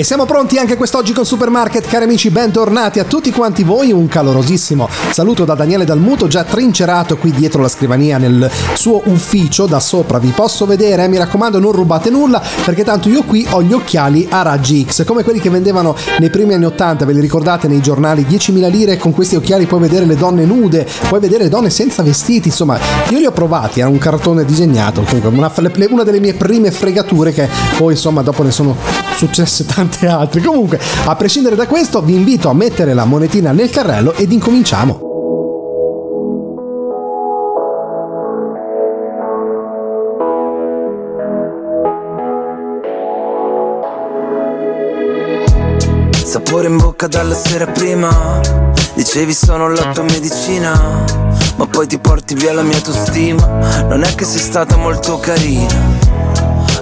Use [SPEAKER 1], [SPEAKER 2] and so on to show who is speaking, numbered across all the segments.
[SPEAKER 1] E siamo pronti anche quest'oggi con Supermarket, cari amici, bentornati a tutti quanti voi. Un calorosissimo saluto da Daniele Dalmuto, già trincerato qui dietro la scrivania nel suo ufficio da sopra. Vi posso vedere, eh? mi raccomando, non rubate nulla, perché tanto io qui ho gli occhiali a raggi X, come quelli che vendevano nei primi anni 80, ve li ricordate nei giornali? 10.000 lire, con questi occhiali puoi vedere le donne nude, puoi vedere le donne senza vestiti, insomma, io li ho provati, era un cartone disegnato, una, una delle mie prime fregature che poi insomma dopo ne sono successe tante tante altre. Comunque, a prescindere da questo, vi invito a mettere la monetina nel carrello ed incominciamo.
[SPEAKER 2] Sapore in bocca dalla sera prima Dicevi sono la tua medicina Ma poi ti porti via la mia autostima Non è che sei stata molto carina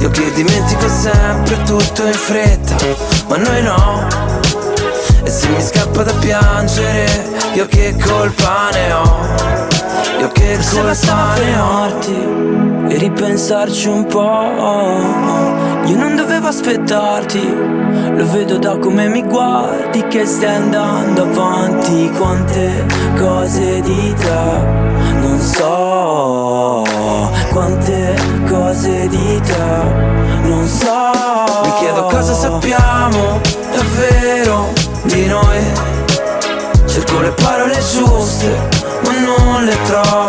[SPEAKER 2] Io che dimentico sempre tutto in fretta ma noi no E se mi scappa da piangere. Io che colpa ne ho? Io che Forse colpa ne ho?
[SPEAKER 3] E ripensarci un po' Io non dovevo aspettarti. Lo vedo da come mi guardi Che stai andando avanti Quante cose di te Non so Quante cose di te Non so.
[SPEAKER 2] Mi chiedo cosa sappiamo Davvero di noi. Cerco le parole giuste ma non le trovo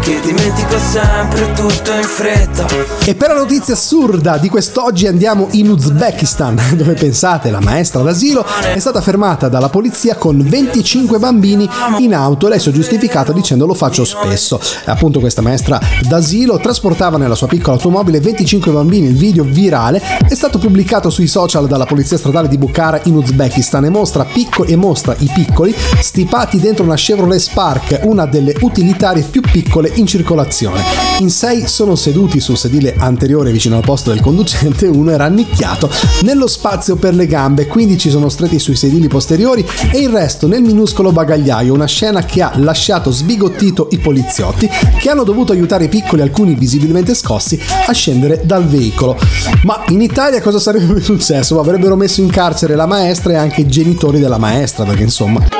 [SPEAKER 2] che dimentico sempre tutto in fretta.
[SPEAKER 1] E per la notizia assurda di quest'oggi andiamo in Uzbekistan, dove pensate la maestra d'asilo è stata fermata dalla polizia con 25 bambini in auto. Lei si è giustificata dicendo lo faccio spesso. Appunto questa maestra d'asilo trasportava nella sua piccola automobile 25 bambini. Il video virale è stato pubblicato sui social dalla polizia stradale di Bukhara in Uzbekistan e mostra, picco- e mostra i piccoli stipati dentro una Chevrolet Spark, una delle utilitarie più piccole piccole in circolazione. In sei sono seduti sul sedile anteriore vicino al posto del conducente, uno è rannicchiato nello spazio per le gambe, 15 sono stretti sui sedili posteriori e il resto nel minuscolo bagagliaio, una scena che ha lasciato sbigottito i poliziotti che hanno dovuto aiutare i piccoli, alcuni visibilmente scossi, a scendere dal veicolo. Ma in Italia cosa sarebbe successo? Avrebbero messo in carcere la maestra e anche i genitori della maestra, perché insomma...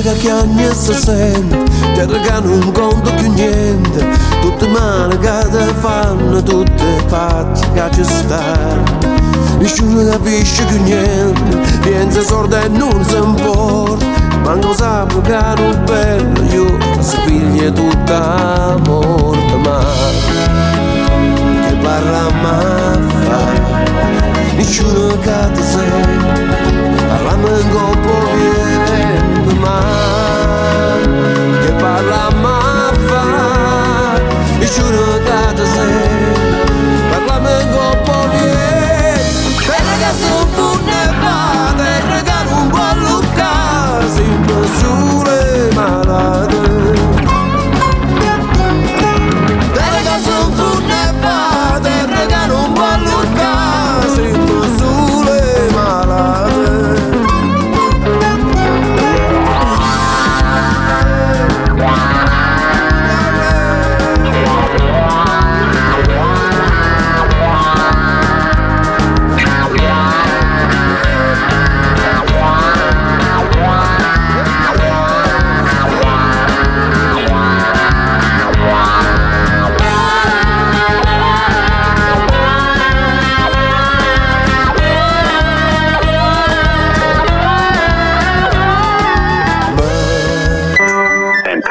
[SPEAKER 4] Terra che anni si sente, terra che non conta più niente, tutte male che te fanno, tutte pazzi che ci stanno. Nessuno capisce più niente, pensa sorda e non si importa, manco sapo che non bello, io spiglia tutta morte, ma che parla ma fa, nessuno che ti sente, parlando in coppo viene ma che parla ma fa, nessuno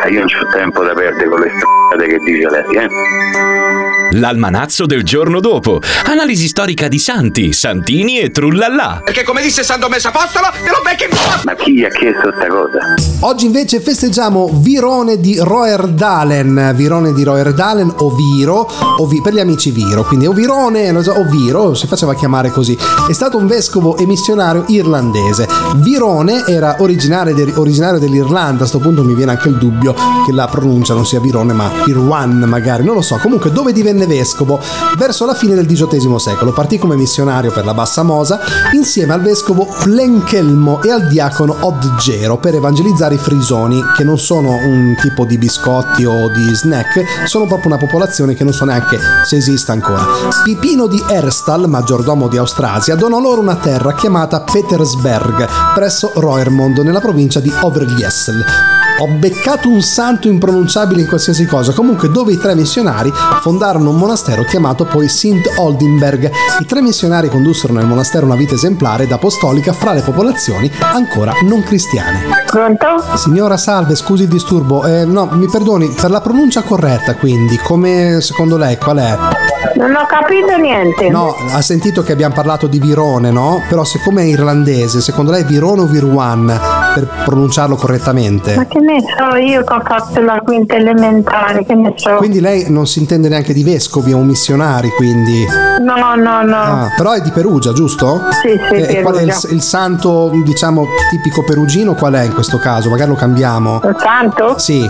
[SPEAKER 5] io non c'ho tempo da perdere con le strade che dice lei, eh?
[SPEAKER 6] L'almanazzo del giorno dopo. Analisi storica di Santi, Santini e Trullallà.
[SPEAKER 7] Perché come disse San Domenico Apostolo, te lo becchi in
[SPEAKER 5] Ma chi gli ha chiesto sta cosa?
[SPEAKER 1] Oggi invece festeggiamo Virone di Roerdalen, Virone di Roerdalen o Viro, o Vi- per gli amici Viro, quindi o Virone o Viro, si faceva chiamare così. È stato un vescovo e missionario irlandese. Virone era originario, de- originario dell'Irlanda, a sto punto mi viene anche il dubbio che la pronuncia non sia Virone ma Irwan magari, non lo so. Comunque dove divenne vescovo? Verso la fine del XVIII secolo, partì come missionario per la Bassa Mosa insieme al vescovo Plenchelmo e al diacono Odgero per evangelizzare i frisoni, che non sono un tipo di biscotti o di snack, sono proprio una popolazione che non so neanche se esista ancora. Pipino di Erstal, maggiordomo di Austrasia, donò loro una terra chiamata Petersberg, presso Roermond, nella provincia di Overijssel. Ho beccato un santo impronunciabile in qualsiasi cosa, comunque dove i tre missionari fondarono un monastero chiamato poi Sint Oldenberg. I tre missionari condussero nel monastero una vita esemplare ed apostolica fra le popolazioni ancora non cristiane.
[SPEAKER 8] Pronto?
[SPEAKER 1] Signora salve, scusi il disturbo, eh, no, mi perdoni, per la pronuncia corretta quindi, come secondo lei qual è?
[SPEAKER 8] Non ho capito niente.
[SPEAKER 1] No, ha sentito che abbiamo parlato di Virone, no? Però siccome è irlandese, secondo lei Virone o Virwan per pronunciarlo correttamente?
[SPEAKER 8] Ma che ne so, io che ho fatto la quinta elementare, che ne so.
[SPEAKER 1] Quindi lei non si intende neanche di vescovi o missionari, quindi...
[SPEAKER 8] No, no, no.
[SPEAKER 1] Ah, però è di Perugia, giusto?
[SPEAKER 8] Sì, sì,
[SPEAKER 1] E, qual è il, il santo, diciamo, tipico perugino? Qual è in questo caso? Magari lo cambiamo.
[SPEAKER 8] Il santo?
[SPEAKER 1] Sì,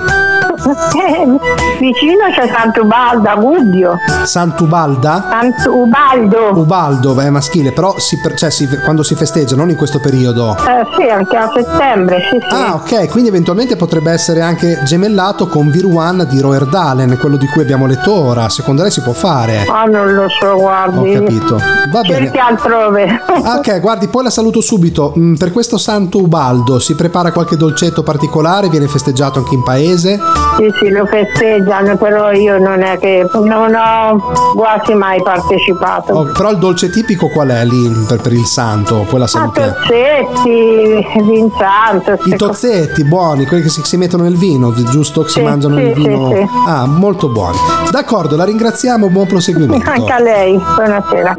[SPEAKER 8] vicino c'è Sant'Ubaldo, a Gubbio.
[SPEAKER 1] Sant'Ubalda?
[SPEAKER 8] Sant'Ubaldo.
[SPEAKER 1] Ubaldo è maschile, però si, cioè, si- quando si festeggia, non in questo periodo.
[SPEAKER 8] Eh, sì, anche a settembre, sì, sì.
[SPEAKER 1] Ah, ok, quindi eventualmente potrebbe essere anche gemellato con Virwan di Roerdalen, quello di cui abbiamo letto ora. Secondo lei si può fare?
[SPEAKER 8] Ah, non lo so,
[SPEAKER 1] Ho
[SPEAKER 8] guardi.
[SPEAKER 1] capito. Va bene.
[SPEAKER 8] Cerchi altrove.
[SPEAKER 1] Ah, Ok, guardi, poi la saluto subito. Mm, Per questo santo Ubaldo si prepara qualche dolcetto particolare? Viene festeggiato anche in paese?
[SPEAKER 8] Sì, sì, lo festeggiano, però io non è che non ho quasi mai partecipato.
[SPEAKER 1] Oh, però il dolce tipico qual è lì per, per il santo? Poi la
[SPEAKER 8] Ah,
[SPEAKER 1] salutiamo.
[SPEAKER 8] tozzetti, vinsanto,
[SPEAKER 1] I tozzetti buoni, quelli che si, si mettono nel vino, giusto? Che si
[SPEAKER 8] Sì,
[SPEAKER 1] mangiano
[SPEAKER 8] sì,
[SPEAKER 1] nel vino.
[SPEAKER 8] sì.
[SPEAKER 1] Ah, molto buoni. D'accordo, la ringraziamo, buon proseguimento.
[SPEAKER 8] Anche a lei, buonasera.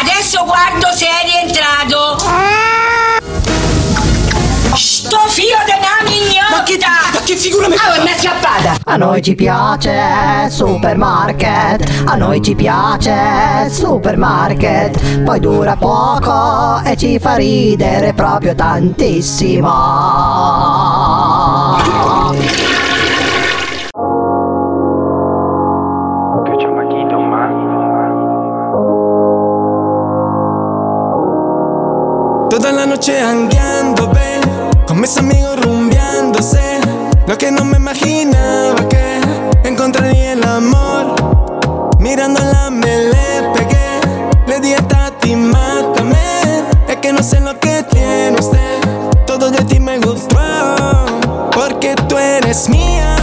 [SPEAKER 9] Adesso guardo se è rientrato. Sto filo di una mignotta!
[SPEAKER 10] Ma che, ma che figura mi fa?
[SPEAKER 9] Ah, è scappata!
[SPEAKER 11] A noi ci piace supermarket, a noi ci piace supermarket, poi dura poco e ci fa ridere proprio tantissimo.
[SPEAKER 12] noche hangueando, ven, con mis amigos rumbeándose. Lo que no me imaginaba que encontraría el amor. Mirándola me le pegué, le di a ti mátame. Es que no sé lo que tiene usted, todo de ti me gustó, porque tú eres mía.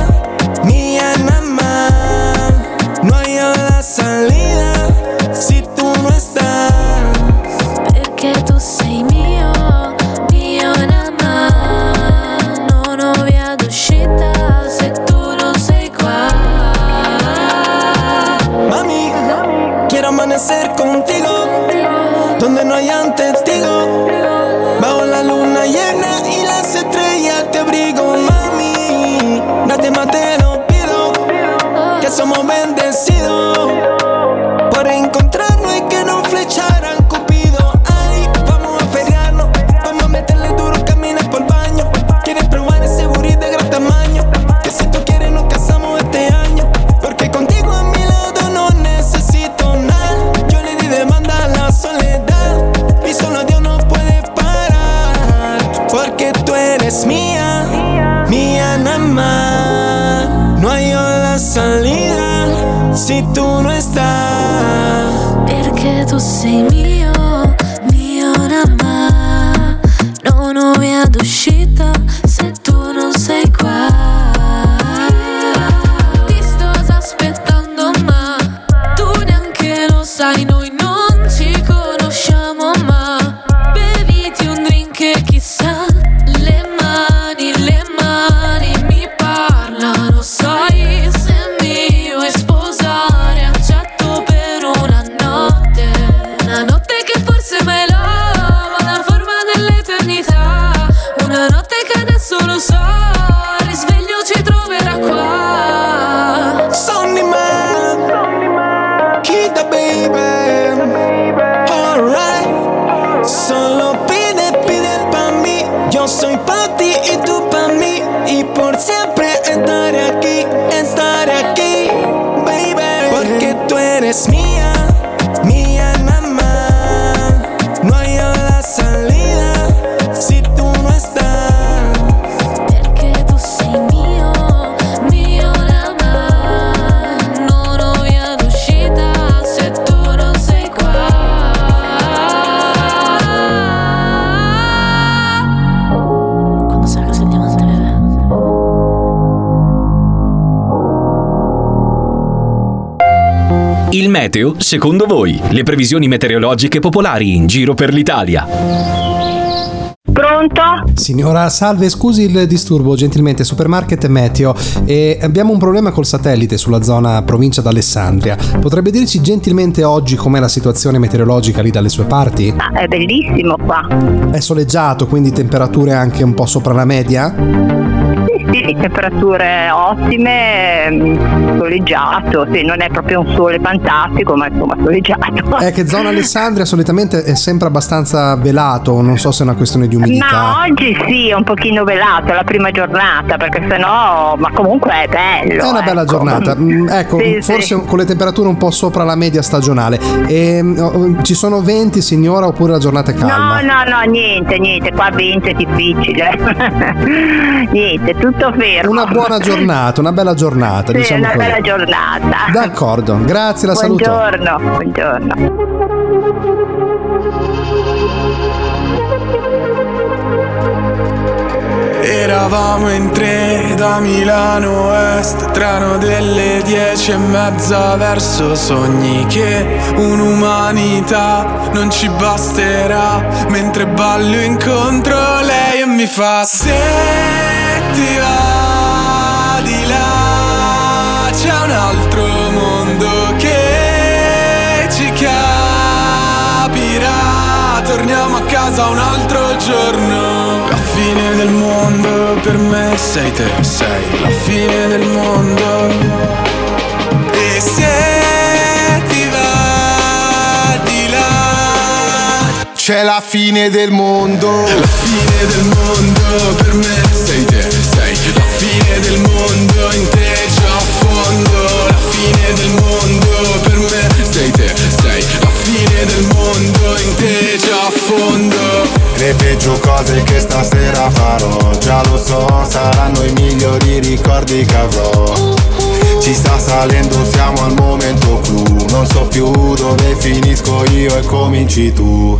[SPEAKER 6] Meteo, secondo voi, le previsioni meteorologiche popolari in giro per l'Italia.
[SPEAKER 13] Pronto?
[SPEAKER 1] Signora Salve, scusi il disturbo, gentilmente, supermarket Meteo. E abbiamo un problema col satellite sulla zona provincia d'Alessandria. Potrebbe dirci gentilmente oggi com'è la situazione meteorologica lì dalle sue parti?
[SPEAKER 13] Ah, è bellissimo qua.
[SPEAKER 1] È soleggiato, quindi temperature anche un po' sopra la media?
[SPEAKER 13] Temperature ottime, mm, soleggiato, sì, non è proprio un sole fantastico, ma insomma soleggiato.
[SPEAKER 1] È che zona Alessandria solitamente è sempre abbastanza velato, non so se è una questione di umidità.
[SPEAKER 13] Ma oggi sì, è un pochino velato, è la prima giornata, perché sennò, ma comunque è bello.
[SPEAKER 1] È una bella
[SPEAKER 13] ecco.
[SPEAKER 1] giornata, Mm, ecco,
[SPEAKER 13] Sì,
[SPEAKER 1] forse
[SPEAKER 13] sì.
[SPEAKER 1] con le temperature un po' sopra la media stagionale. E, oh, ci sono venti, signora, oppure la giornata è calma?
[SPEAKER 13] No, no, no, niente, niente, qua 20 è difficile. niente, tutto fermo.
[SPEAKER 1] Una buona giornata, una bella giornata,
[SPEAKER 13] Sì,
[SPEAKER 1] diciamo
[SPEAKER 13] una
[SPEAKER 1] così.
[SPEAKER 13] bella giornata.
[SPEAKER 1] D'accordo, grazie, la saluto.
[SPEAKER 13] Buongiorno, buongiorno.
[SPEAKER 14] Eravamo in tre da Milano Est Treno delle dieci e mezza verso sogni Che un'umanità non ci basterà Mentre ballo incontro lei e mi fa Se ti va di là. C'è un altro mondo che ci capirà. Torniamo a casa un altro giorno. La fine del mondo per me sei te, sei la fine del mondo. E se ti va di là.
[SPEAKER 15] C'è la fine del mondo.
[SPEAKER 14] La fine del mondo per me fine del mondo in te già a fondo La fine del mondo per me. Sei te, sei la fine del mondo in te già a fondo
[SPEAKER 15] Le peggio cose che stasera farò, già lo so, saranno i migliori ricordi che avrò. Ci sta salendo, siamo al momento clou, non so più dove finisco io e cominci tu.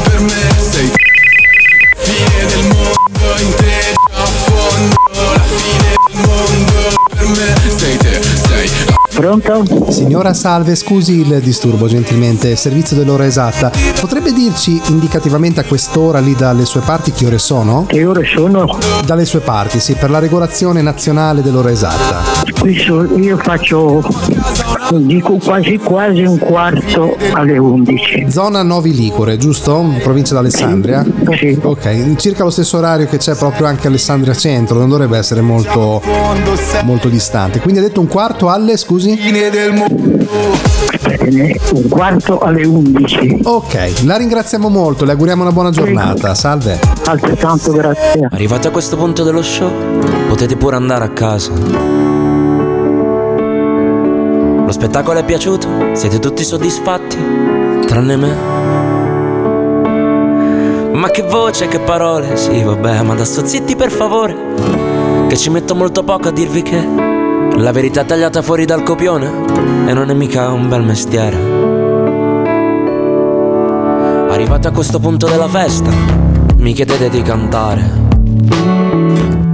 [SPEAKER 14] per me sei te Fine del mondo in te già a fondo La fine del mondo per me sei te, sei
[SPEAKER 1] Pronto? Signora Salve, scusi il disturbo gentilmente, servizio dell'ora esatta. Potrebbe dirci indicativamente a quest'ora lì dalle sue parti che ore sono?
[SPEAKER 16] Che ore sono?
[SPEAKER 1] Dalle sue parti, sì, per la regolazione nazionale dell'ora esatta.
[SPEAKER 16] Qui so- io faccio dico quasi quasi un quarto alle 11.
[SPEAKER 1] Zona Novi Ligure, giusto? Provincia d'Alessandria?
[SPEAKER 16] Sì.
[SPEAKER 1] Ok, circa lo stesso orario che c'è proprio anche Alessandria Centro, non dovrebbe essere molto, molto distante. Quindi ha detto un quarto alle, scusi?
[SPEAKER 16] Bene, un quarto alle 11.
[SPEAKER 1] Ok, la ringraziamo molto, le auguriamo una buona giornata. Salve.
[SPEAKER 16] Altrettanto grazie.
[SPEAKER 17] Arrivati a questo punto dello show, potete pure andare a casa. Lo spettacolo è piaciuto? Siete tutti soddisfatti? Tranne me. Ma che voce, che parole, sì vabbè, ma adesso zitti per favore. Che ci metto molto poco a dirvi che la verità è tagliata fuori dal copione e non è mica un bel mestiere. Arrivati a questo punto della festa, mi chiedete di cantare.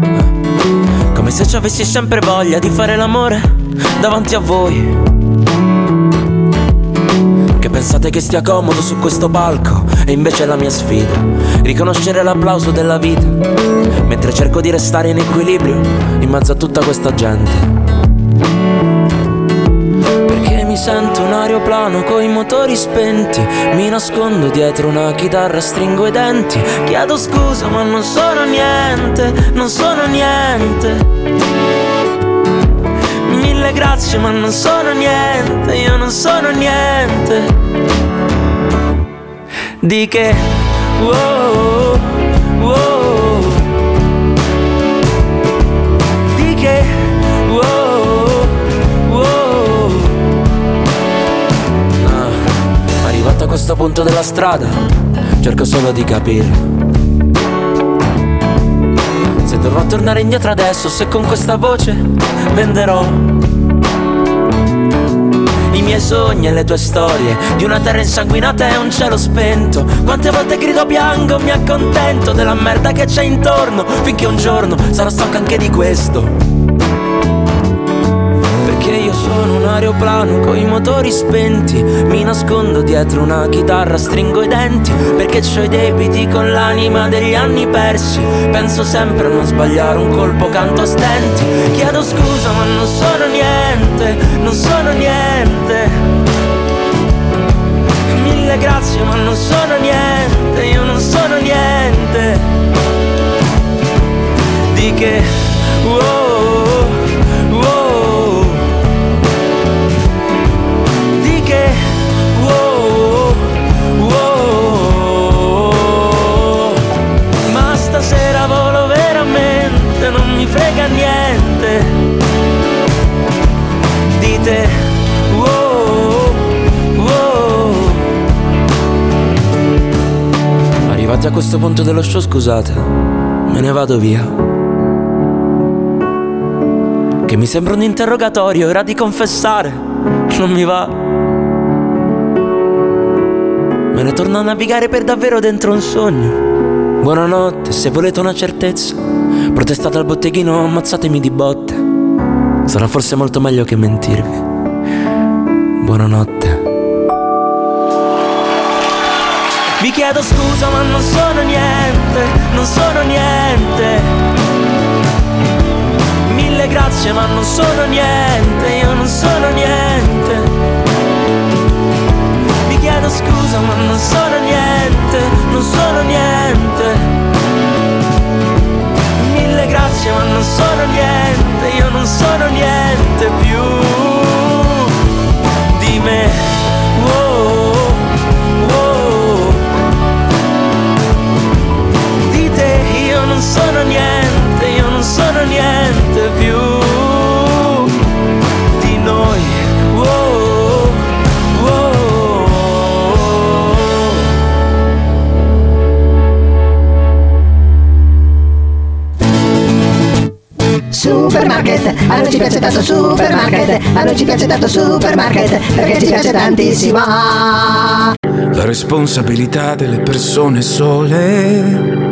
[SPEAKER 17] Eh, Come se ci avessi sempre voglia di fare l'amore davanti a voi. Che pensate che stia comodo su questo palco e invece è la mia sfida. Riconoscere l'applauso della vita, mentre cerco di restare in equilibrio in mezzo a tutta questa gente. Perché mi sento un aeroplano coi motori spenti. Mi nascondo dietro una chitarra, stringo i denti. Chiedo scusa, ma non sono niente, non sono niente. Mille grazie, ma non sono niente, io non sono niente. Di che, wow, wow. Di che, wow, wow. Ah, arrivato a questo punto della strada, cerco solo di capire. Se dovrò tornare indietro adesso, se con questa voce venderò i miei sogni e le tue storie di una terra insanguinata e un cielo spento. Quante volte grido piango, mi accontento della merda che c'è intorno, finché un giorno sarò stanco anche di questo. Perché io sono un aeroplano con i motori spenti. Mi nascondo dietro una chitarra, stringo i denti Perché c'ho i debiti con l'anima degli anni persi. Penso sempre a non sbagliare un colpo, canto a stenti. Chiedo scusa ma non sono niente, non sono niente. Mille grazie ma non sono niente, io non sono niente. Di che, wow, wow Arrivati a questo punto dello show, scusate, me ne vado via. Che mi sembra un interrogatorio, era di confessare, non mi va. Me ne torno a navigare per davvero dentro un sogno. Buonanotte, se volete una certezza, protestate al botteghino, ammazzatemi di botte. Sarà forse molto meglio che mentirvi. Buonanotte. Vi chiedo scusa ma non sono niente, non sono niente. Mille grazie ma non sono niente, io non sono niente. Vi chiedo scusa ma non sono niente, non sono niente. Mille grazie ma non sono niente, io non sono niente più di me. Sono niente, io non sono niente più di noi. Wow, wow.
[SPEAKER 11] Supermarket, a noi ci piace tanto supermarket, a noi ci piace tanto supermarket, perché ci piace tantissimo.
[SPEAKER 2] La responsabilità delle persone sole.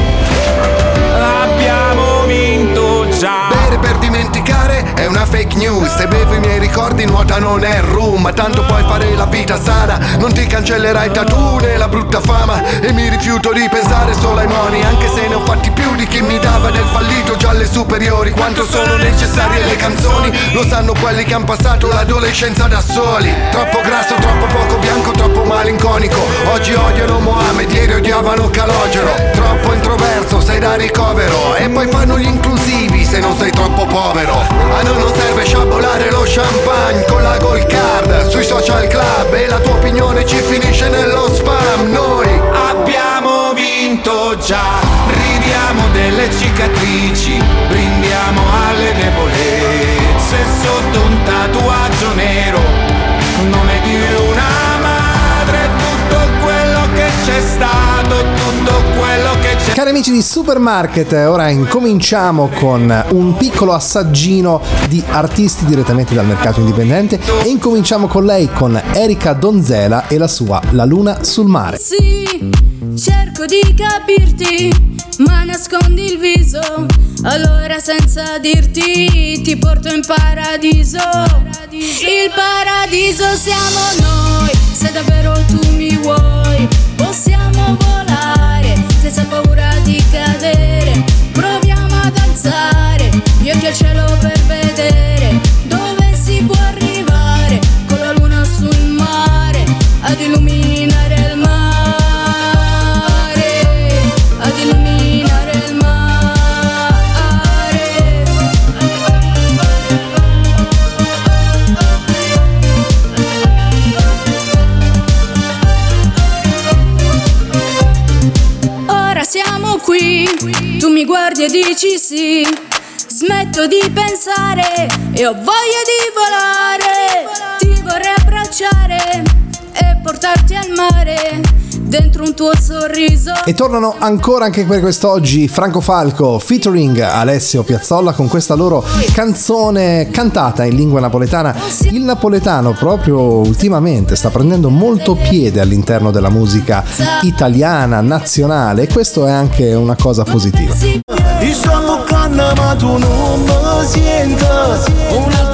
[SPEAKER 18] Già.
[SPEAKER 19] È una fake news Se bevo i miei ricordi nuota non è rum tanto puoi fare la vita sana Non ti cancellerai il tattoo né la brutta fama. E mi rifiuto di pensare solo ai moni Anche se ne ho fatti più di chi mi dava del fallito già alle superiori. Quanto sono necessarie le canzoni Lo sanno quelli che hanno passato l'adolescenza da soli. Troppo grasso, troppo poco bianco, troppo malinconico. Oggi odiano Mohamed, ieri odiavano Calogero. Troppo introverso, sei da ricovero. E poi fanno gli inclusivi se non sei troppo povero Noi non serve sciabolare lo champagne con la gold card Sui social club e la tua opinione ci finisce nello spam. Noi
[SPEAKER 18] Abbiamo vinto già, ridiamo delle cicatrici,
[SPEAKER 1] Cari amici di Supermarket, ora incominciamo con un piccolo assaggino di artisti direttamente dal mercato indipendente e incominciamo con lei, con Erika Donzela e la sua La luna sul mare.
[SPEAKER 20] Sì, cerco di capirti, ma nascondi il viso. Allora senza dirti ti porto in paradiso. Il paradiso siamo noi, se davvero tu mi vuoi. Possiamo volare senza paura di cadere. Proviamo ad alzare gli occhi al cielo per vedere tu mi guardi e dici sì. Smetto di pensare e ho voglia di volare. Ti vorrei abbracciare e portarti al mare dentro un tuo sorriso.
[SPEAKER 1] E tornano ancora anche per quest'oggi Franco Falco featuring Alessio Piazzolla con questa loro canzone cantata in lingua napoletana. Il napoletano proprio ultimamente sta prendendo molto piede all'interno della musica italiana, nazionale e questo è anche una cosa positiva.
[SPEAKER 21] Io sto canna ma tu non mi senti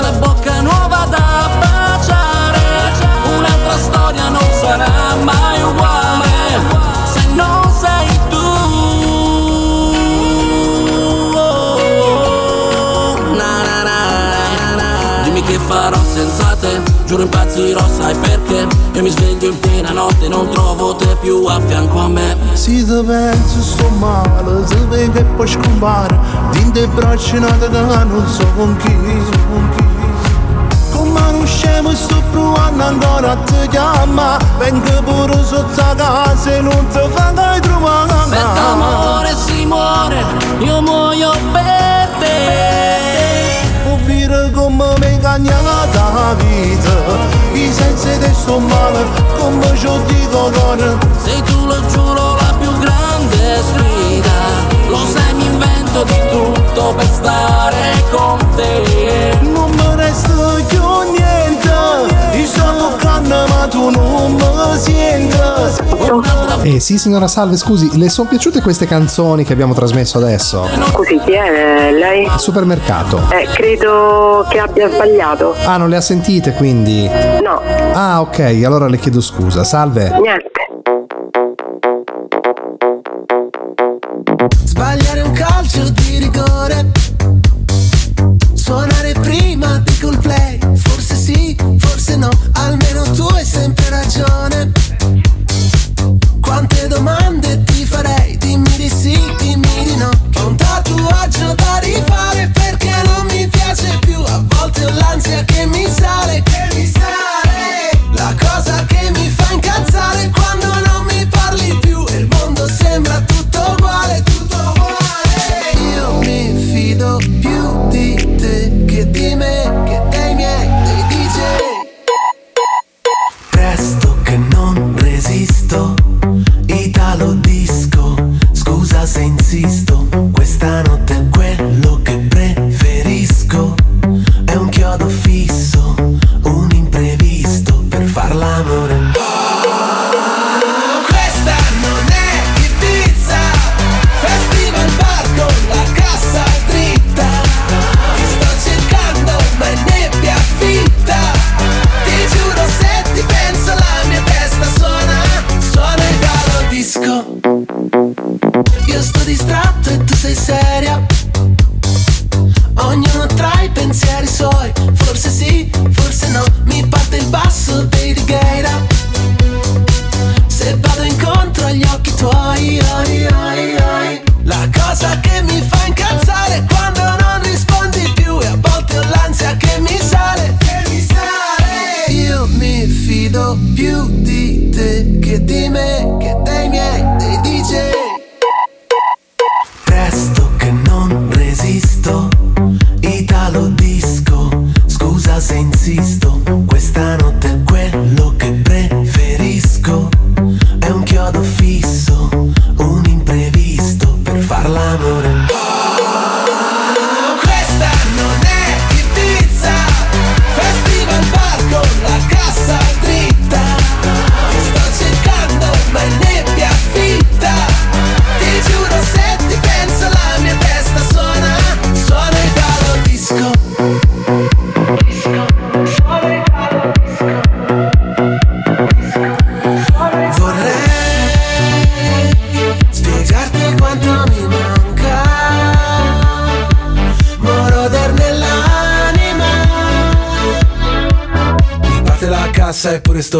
[SPEAKER 21] farò senza te. Giuro impazzirò, sai perché? Io mi sveglio in piena notte non trovo te più a fianco a me.
[SPEAKER 22] Se ti penso sto male, se vedi che poi scompare Dinte e braccia nate che non so con chi, con chi. Come non scemo sto provando ancora a ti chiamare. Vengo pure sotto casa non ti fa mai trovare.
[SPEAKER 21] Per t'amore si muore, io muoio per te
[SPEAKER 22] dire come mi ingannata la vita I sensi di sto male, come ci dico con
[SPEAKER 21] Sei tu lo giuro la più grande sfida Lo sai mi invento di tutto per stare con te
[SPEAKER 22] Non mi resta più niente
[SPEAKER 1] Eh sì signora Salve, scusi, le sono piaciute queste canzoni che abbiamo trasmesso adesso?
[SPEAKER 23] Scusi, chi è lei?
[SPEAKER 1] Al supermercato.
[SPEAKER 23] Eh, credo che abbia sbagliato.
[SPEAKER 1] Ah, non le ha sentite quindi?
[SPEAKER 23] No,
[SPEAKER 1] Ah, ok, allora le chiedo scusa. Salve.
[SPEAKER 23] niente.
[SPEAKER 22] Sbagliare un calcio di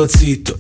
[SPEAKER 24] zitto,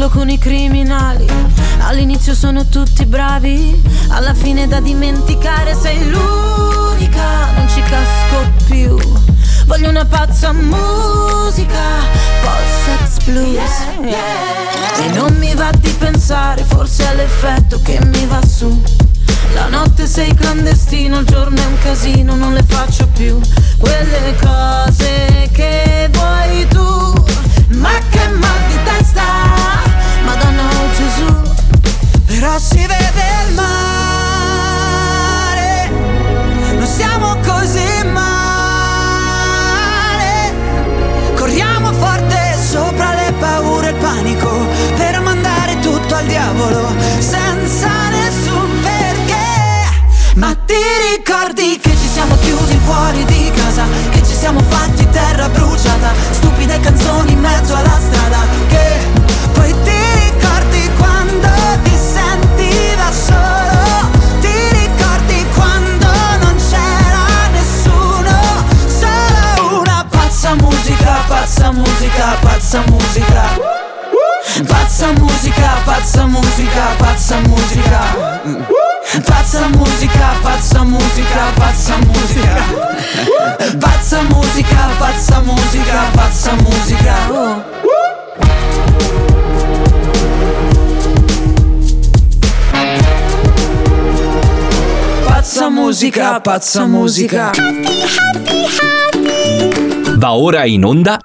[SPEAKER 25] solo con i criminali. All'inizio sono tutti bravi, alla fine da dimenticare sei l'unica, non ci casco più. Voglio una pazza musica, post-sex blues. E non mi va di pensare, forse è l'effetto che mi va su. La notte sei clandestino, il giorno è un casino, non le faccio più quelle cose che vuoi tu. Ma che mal di testa, Madonna oh Gesù.
[SPEAKER 26] Però si vede il mare, non siamo così male. Corriamo forte sopra le paure e il panico per mandare tutto al diavolo senza nessun perché. Ma ti ricordi che ci siamo chiusi fuori di casa, che ci siamo fatti terra bruciata, stupide canzoni in mezzo alla strada, pazza musica, pazza musica. Pazza musica, pazza musica, pazza musica. Pazza musica, pazza musica, pazza musica. Pazza musica, pazza musica, pazza musica. Pazza musica, pazza musica.
[SPEAKER 6] Va ora in onda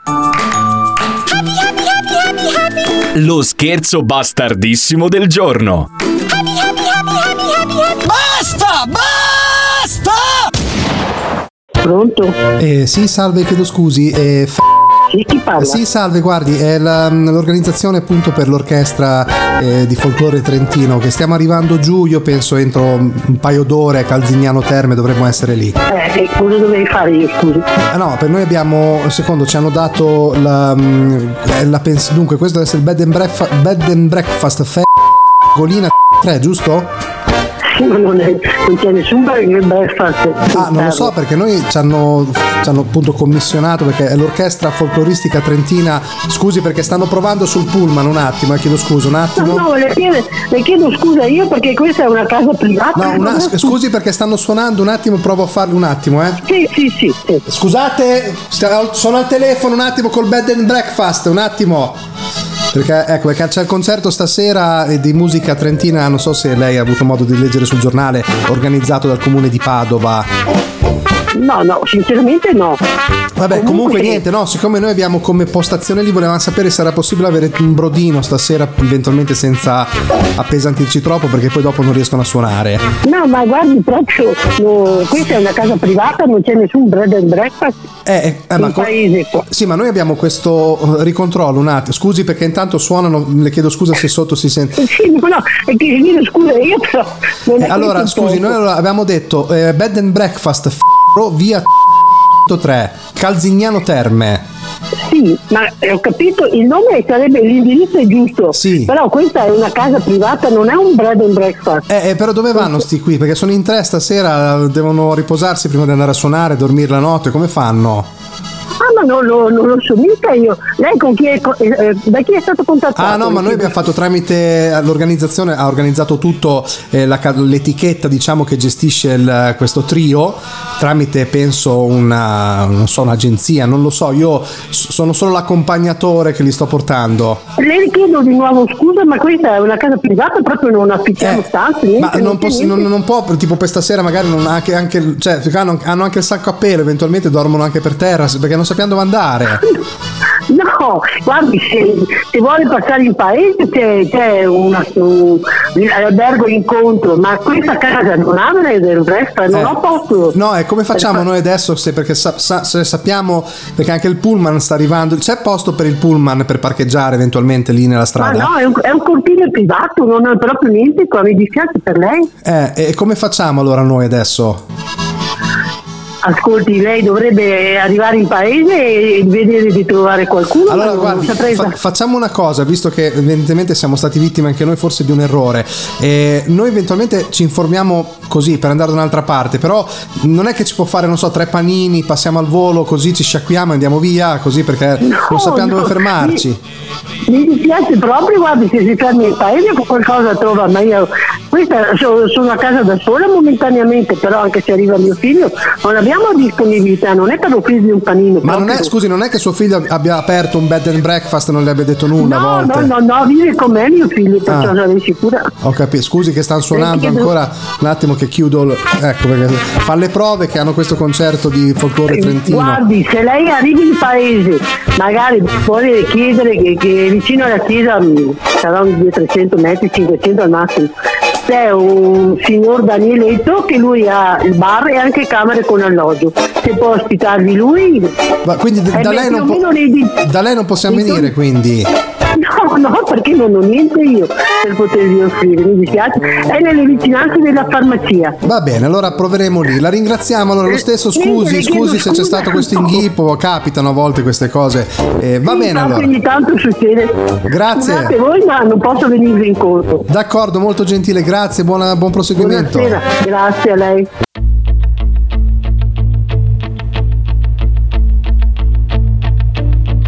[SPEAKER 6] lo scherzo bastardissimo del giorno.
[SPEAKER 7] Basta! Basta!
[SPEAKER 1] Pronto? Eh, sì, salve, chiedo scusi. Eh, f-
[SPEAKER 27] chi parla?
[SPEAKER 1] Sì, salve, guardi, è la- l'organizzazione appunto per l'orchestra eh, di folklore trentino che stiamo arrivando giù, io penso entro un paio d'ore a Calzignano Terme dovremmo essere lì.
[SPEAKER 27] Eh, e cosa dovevi fare io, scusi?
[SPEAKER 1] Ah no, per noi abbiamo, secondo, ci hanno dato la, mm, la pens- dunque questo deve essere il bed and breakfast, bed and breakfast fe- Golina 3, giusto?
[SPEAKER 27] Non, è, non c'è nessun breakfast.
[SPEAKER 1] Ah, non lo so perché noi ci hanno, ci hanno appunto commissionato perché è l'orchestra folcloristica trentina. Scusi perché stanno provando sul pullman un attimo, eh, chiedo scusa, un attimo.
[SPEAKER 27] No, no, le chiedo, le chiedo scusa io perché questa è una casa privata.
[SPEAKER 1] No, una- scusi perché stanno suonando un attimo, provo a farli un attimo, eh.
[SPEAKER 27] Sì, sì, sì.
[SPEAKER 1] Scusate, sta- sono al telefono un attimo col bed and breakfast, un attimo. Perché ecco, perché c'è il concerto stasera di musica trentina, non so se lei ha avuto modo di leggere sul giornale, organizzato dal comune di Padova.
[SPEAKER 27] No, no, sinceramente no.
[SPEAKER 1] Vabbè, comunque, niente, no, siccome noi abbiamo come postazione lì, volevamo sapere se era possibile avere un brodino stasera, eventualmente senza appesantirci troppo, perché poi dopo non riescono a suonare.
[SPEAKER 27] No, ma guardi proprio, no, questa è una casa privata, non c'è nessun bread and breakfast.
[SPEAKER 1] Eh, eh, ma co-
[SPEAKER 27] paese qua.
[SPEAKER 1] Sì, ma noi abbiamo questo eh, ricontrollo un attimo. Scusi perché intanto suonano, le chiedo scusa se sotto si sente.
[SPEAKER 27] Sì, no, no, è che chiedo scusa io però.
[SPEAKER 1] Eh, allora, scusi, noi abbiamo detto eh, bed and breakfast f- via 3, Calzignano Terme.
[SPEAKER 27] Sì, ma eh, ho capito, il nome sarebbe, l'indirizzo è giusto.
[SPEAKER 1] Sì.
[SPEAKER 27] Però questa è una casa privata, non è un bread and breakfast.
[SPEAKER 1] Eh, eh, però dove vanno sti qui? Perché sono in tre stasera, devono riposarsi prima di andare a suonare, dormire la notte, come fanno?
[SPEAKER 27] Ah, ma non, lo- non lo so mica io. Lei con chi è, eh, eh, da chi è stato contattato?
[SPEAKER 1] Ah no, ma noi abbiamo fatto tramite l'organizzazione, ha organizzato tutto eh, la l'etichetta diciamo che gestisce il- questo trio, tramite penso una, non so, un'agenzia, non lo so, io sono solo l'accompagnatore che li sto portando.
[SPEAKER 27] Le richiedo di nuovo scusa, ma questa è una casa privata, proprio non affittiamo stanze, niente.
[SPEAKER 1] Eh, Ma non, posso- non- non può, tipo per stasera magari non ha anche, anche- cioè, hanno, hanno anche il sacco a pelo, eventualmente dormono anche per terra perché non sappiamo dove andare.
[SPEAKER 27] No, guardi, se, se vuole passare in paese c'è, c'è una, un albergo incontro, ma questa casa non ha del resto, non
[SPEAKER 1] Eh.
[SPEAKER 27] ho posto.
[SPEAKER 1] No, e come facciamo noi adesso? Se, perché sa- sa- se sappiamo, perché anche il pullman sta arrivando, c'è posto per il pullman per parcheggiare eventualmente lì nella
[SPEAKER 27] Ma
[SPEAKER 1] strada?
[SPEAKER 27] no, è un, è un cortile privato, non ho proprio niente mi dispiace per lei.
[SPEAKER 1] Eh, e come facciamo allora noi adesso?
[SPEAKER 27] Ascolti, lei dovrebbe arrivare in paese e vedere di trovare qualcuno.
[SPEAKER 1] Allora, guardi, fa-
[SPEAKER 27] fa-
[SPEAKER 1] facciamo una cosa, visto che evidentemente siamo stati vittime anche noi forse di un errore. Eh, noi eventualmente ci informiamo così per andare da un'altra parte, però non è che ci può fare, non so, tre panini, passiamo al volo, così ci sciacquiamo e andiamo via, così perché non sappiamo
[SPEAKER 27] no,
[SPEAKER 1] dove fermarci.
[SPEAKER 27] Mi dispiace proprio, guardi, se si ferma in paese qualcosa trova, ma io questa so- sono a casa da sola momentaneamente, però anche se arriva mio figlio non abbiamo disponibilità, non è per offrirgli un panino.
[SPEAKER 1] Ma non è, scusi, non è che suo figlio abbia aperto un bed and breakfast e non le abbia detto nulla
[SPEAKER 27] No, no, no, no, vive con me mio figlio, perciò
[SPEAKER 1] Ah.
[SPEAKER 27] sarei sicura.
[SPEAKER 1] Ho capito, scusi che stanno suonando ancora un attimo che chiudo. il- Ecco perché fa le prove che hanno questo concerto di folklore trentino.
[SPEAKER 27] Guardi, se lei arrivi in paese, magari vuole chiedere che, che vicino alla chiesa mh, saranno 200-300 metri, 500 al massimo. C'è un signor Danieletto che lui ha il bar e anche camere con alloggio. Se può ospitarvi lui.
[SPEAKER 1] Ma quindi
[SPEAKER 27] eh,
[SPEAKER 1] da
[SPEAKER 27] beh,
[SPEAKER 1] lei, non
[SPEAKER 27] o
[SPEAKER 1] può-
[SPEAKER 27] meno nei di-
[SPEAKER 1] da lei non possiamo venire quindi.
[SPEAKER 27] No, no, perché non ho niente io per potervi offrire, mi dispiace. È nelle vicinanze della farmacia.
[SPEAKER 1] Va bene, allora proveremo lì. La ringraziamo allora lo stesso.
[SPEAKER 27] Niente,
[SPEAKER 1] Scusi,
[SPEAKER 27] chiedo
[SPEAKER 1] scusi se c'è stato questo inghippo, capitano a volte queste cose. Eh, va
[SPEAKER 27] Sì,
[SPEAKER 1] bene allora.
[SPEAKER 27] Ogni tanto succede.
[SPEAKER 1] Grazie.
[SPEAKER 27] Scusate voi, ma non posso venirvi incontro.
[SPEAKER 1] D'accordo, molto gentile, grazie, buona- buon proseguimento.
[SPEAKER 27] Buonasera, grazie a lei.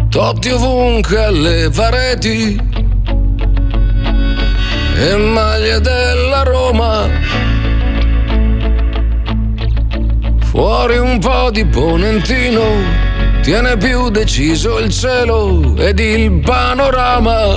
[SPEAKER 28] Totti ovunque alle pareti e maglie della Roma. Fuori un po' di ponentino, tiene più deciso il cielo ed il panorama.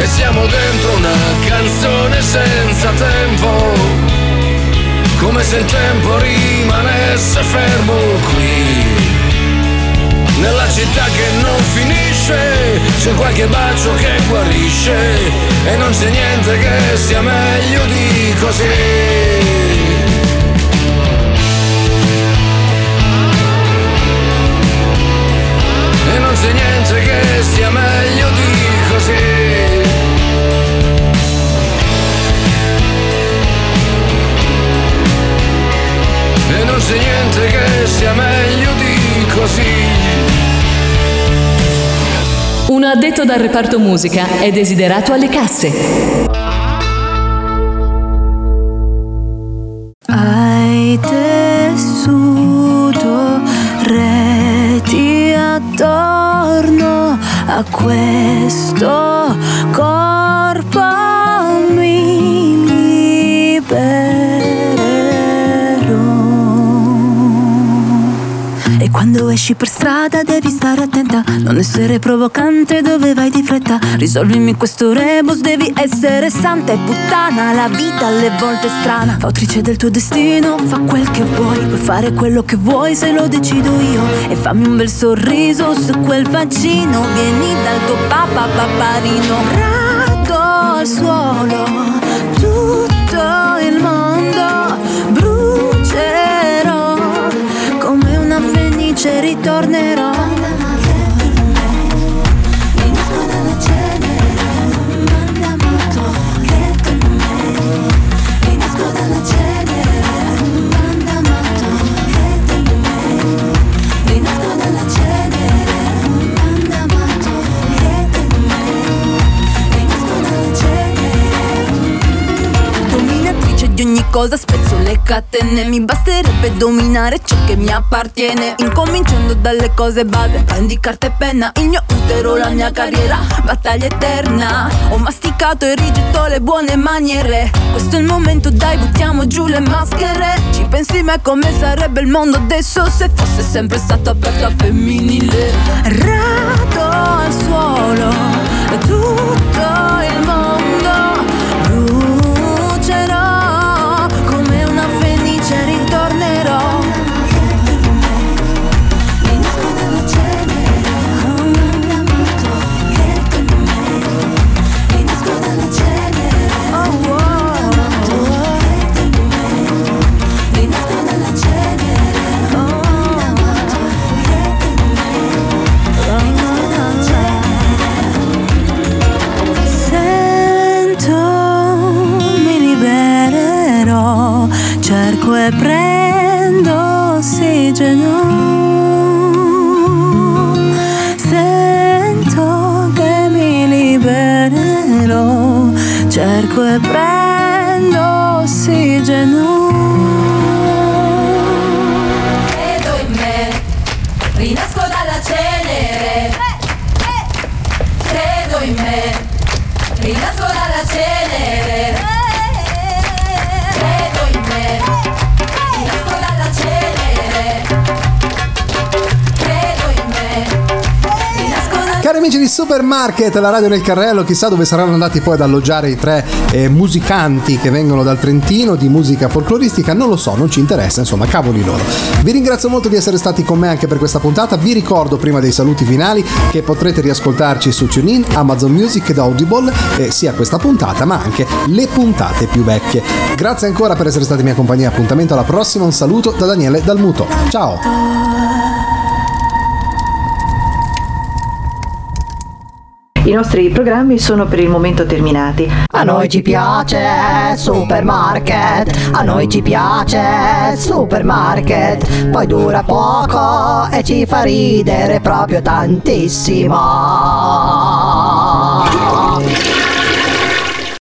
[SPEAKER 28] E siamo dentro una canzone senza tempo. Come se il tempo rimanesse fermo qui. Nella città che non finisce, c'è qualche bacio che guarisce e non c'è niente che sia meglio di così. C'è niente che sia meglio di così.
[SPEAKER 29] Un addetto dal reparto musica è desiderato alle casse.
[SPEAKER 25] Hai tessuto reti attorno a questo quando esci per strada devi stare attenta, non essere provocante dove vai di fretta. Risolvimi questo rebus, devi essere santa e puttana. La vita alle volte è strana. Fautrice del tuo destino, fa quel che vuoi. Puoi fare quello che vuoi se lo decido io. E fammi un bel sorriso su quel vaccino. Vieni dal tuo papà paparino. Rado al suolo, tutto il mondo brucerò. Fenice ritornerò. Di ogni cosa spezzo le catene. Mi basterebbe dominare ciò che mi appartiene. Incominciando dalle cose base Prendi carta e penna. Il mio utero, la mia carriera Battaglia eterna. Ho masticato e rigetto le buone maniere. Questo è il momento dai buttiamo giù le maschere. Ci pensi mai come sarebbe il mondo adesso Se fosse sempre stato aperto a femminile? Rado al suolo Tutto
[SPEAKER 1] Cari amici di Supermarket, la radio nel carrello, chissà dove saranno andati poi ad alloggiare i tre eh, musicanti che vengono dal Trentino di musica folcloristica, non lo so, non ci interessa, insomma, cavoli loro. Vi ringrazio molto di essere stati con me anche per questa puntata, vi ricordo prima dei saluti finali che potrete riascoltarci su TuneIn, Amazon Music ed Audible, eh, sia questa puntata ma anche le puntate più vecchie. Grazie ancora per essere stati in mia compagnia, appuntamento alla prossima, un saluto da Daniele Dalmuto. Ciao!
[SPEAKER 30] I nostri programmi sono per il momento terminati.
[SPEAKER 11] A noi ci piace Supermarket, a noi ci piace Supermarket, poi dura poco e ci fa ridere proprio tantissimo.